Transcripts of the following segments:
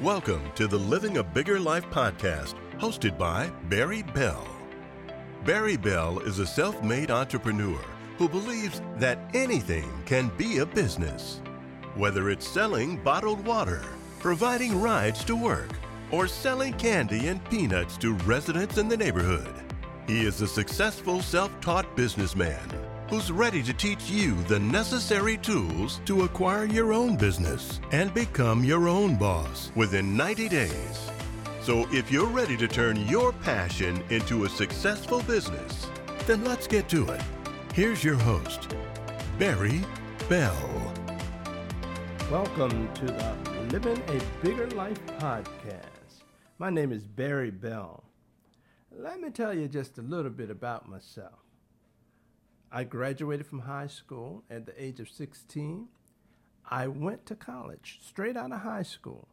Welcome to the Living a Bigger Life podcast, hosted by Barry Belle. Barry Belle is a self made entrepreneur who believes that anything can be a business. Whether it's selling bottled water, providing rides to work, or selling candy and peanuts to residents in the neighborhood, he is a successful self taught businessman who's ready to teach you the necessary tools to acquire your own business and become your own boss within 90 days. So if you're ready to turn your passion into a successful business, then let's get to it. Here's your host, Barry Belle. Welcome to the Living a Bigger Life podcast. My name is Barry Belle. Let me tell you just a little bit about myself. I graduated from high school at the age of 16. I went to college straight out of high school.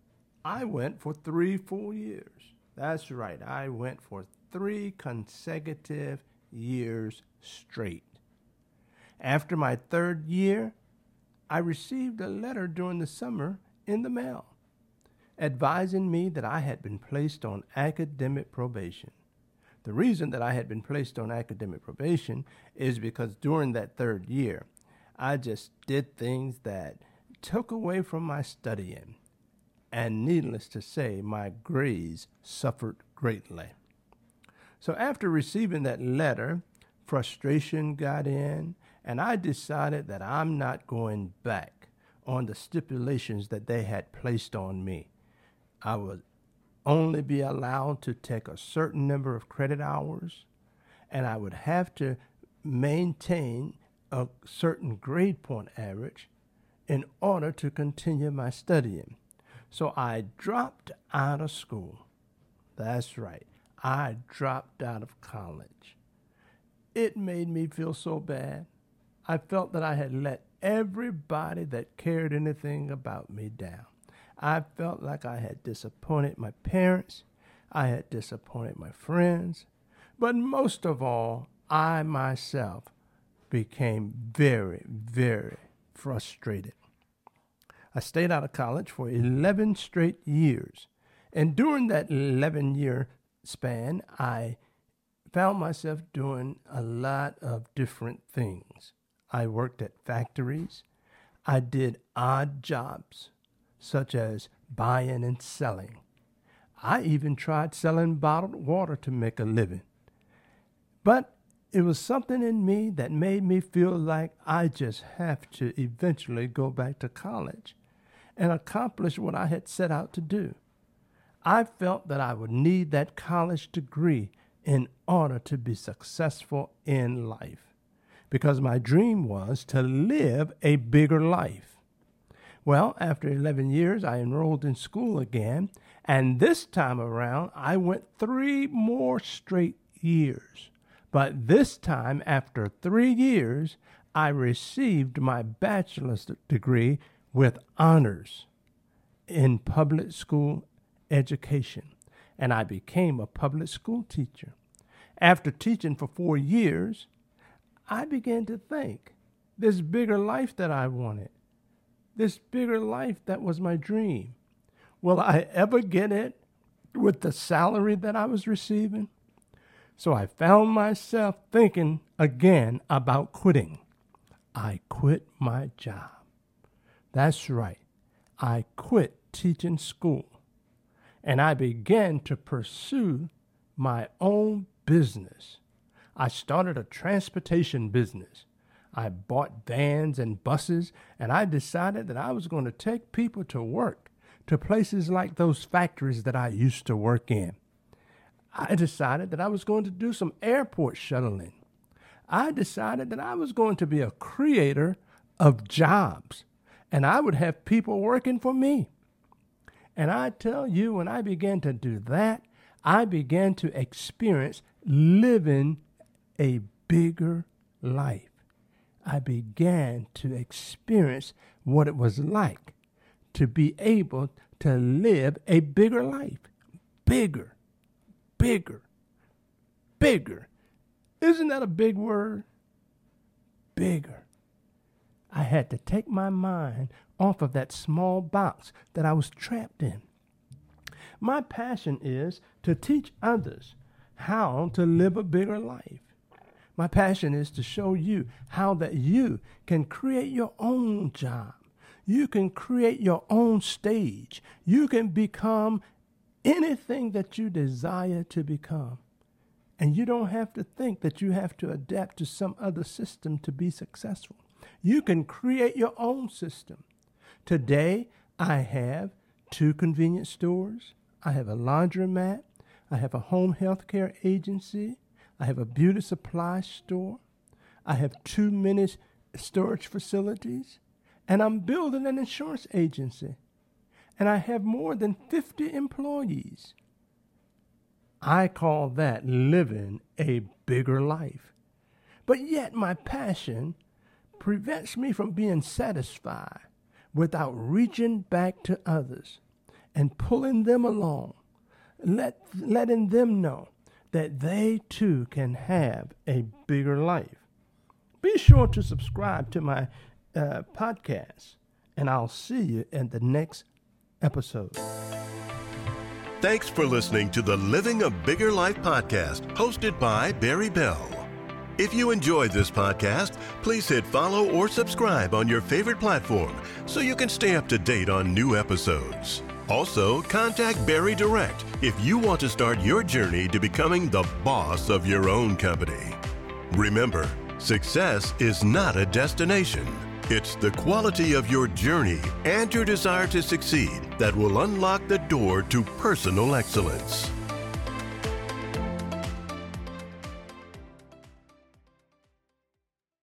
I went for three full years. That's right, I went for three consecutive years straight. After my third year, I received a letter during the summer in the mail advising me that I had been placed on academic probation. The reason that I had been placed on academic probation is because during that third year, I just did things that took away from my studying. And needless to say, my grades suffered greatly. So after receiving that letter, frustration got in, and I decided that I'm not going back on the stipulations that they had placed on me. I was only be allowed to take a certain number of credit hours, and I would have to maintain a certain grade point average in order to continue my studying. So I dropped out of school. That's right, I dropped out of college. It made me feel so bad. I felt that I had let everybody that cared anything about me down. I felt like I had disappointed my parents, I had disappointed my friends, but most of all, I myself became very, very frustrated. I stayed out of college for 11 straight years. And during that 11 year span, I found myself doing a lot of different things. I worked at factories. I did odd jobs such as buying and selling. I even tried selling bottled water to make a living. But it was something in me that made me feel like I just have to eventually go back to college and accomplish what I had set out to do. I felt that I would need that college degree in order to be successful in life because my dream was to live a bigger life. Well, after 11 years, I enrolled in school again, and this time around, I went three more straight years. But this time, after three years, I received my bachelor's degree with honors in public school education, and I became a public school teacher. After teaching for four years, I began to think this bigger life that I wanted this bigger life that was my dream. Will I ever get it with the salary that I was receiving? So I found myself thinking again about quitting. I quit my job. That's right. I quit teaching school and I began to pursue my own business. I started a transportation business. I bought vans and buses, and I decided that I was going to take people to work to places like those factories that I used to work in. I decided that I was going to do some airport shuttling. I decided that I was going to be a creator of jobs, and I would have people working for me. And I tell you, when I began to do that, I began to experience living a bigger life. I began to experience what it was like to be able to live a bigger life. Bigger, bigger, bigger. Isn't that a big word? Bigger. I had to take my mind off of that small box that I was trapped in. My passion is to teach others how to live a bigger life. My passion is to show you how that you can create your own job. You can create your own stage. You can become anything that you desire to become. And you don't have to think that you have to adapt to some other system to be successful. You can create your own system. Today, I have two convenience stores, I have a laundromat, I have a home health care agency, I have a beauty supply store, I have two mini storage facilities, and I'm building an insurance agency. And I have more than 50 employees. I call that living a bigger life. But yet, my passion prevents me from being satisfied without reaching back to others and pulling them along, let, letting them know that they too can have a bigger life. Be sure to subscribe to my uh, podcast, and I'll see you in the next episode. Thanks for listening to the Living a Bigger Life podcast, hosted by Barry Belle. If you enjoyed this podcast, please hit follow or subscribe on your favorite platform so you can stay up to date on new episodes. Also, contact Barry direct if you want to start your journey to becoming the boss of your own company. Remember, success is not a destination. It's the quality of your journey and your desire to succeed that will unlock the door to personal excellence.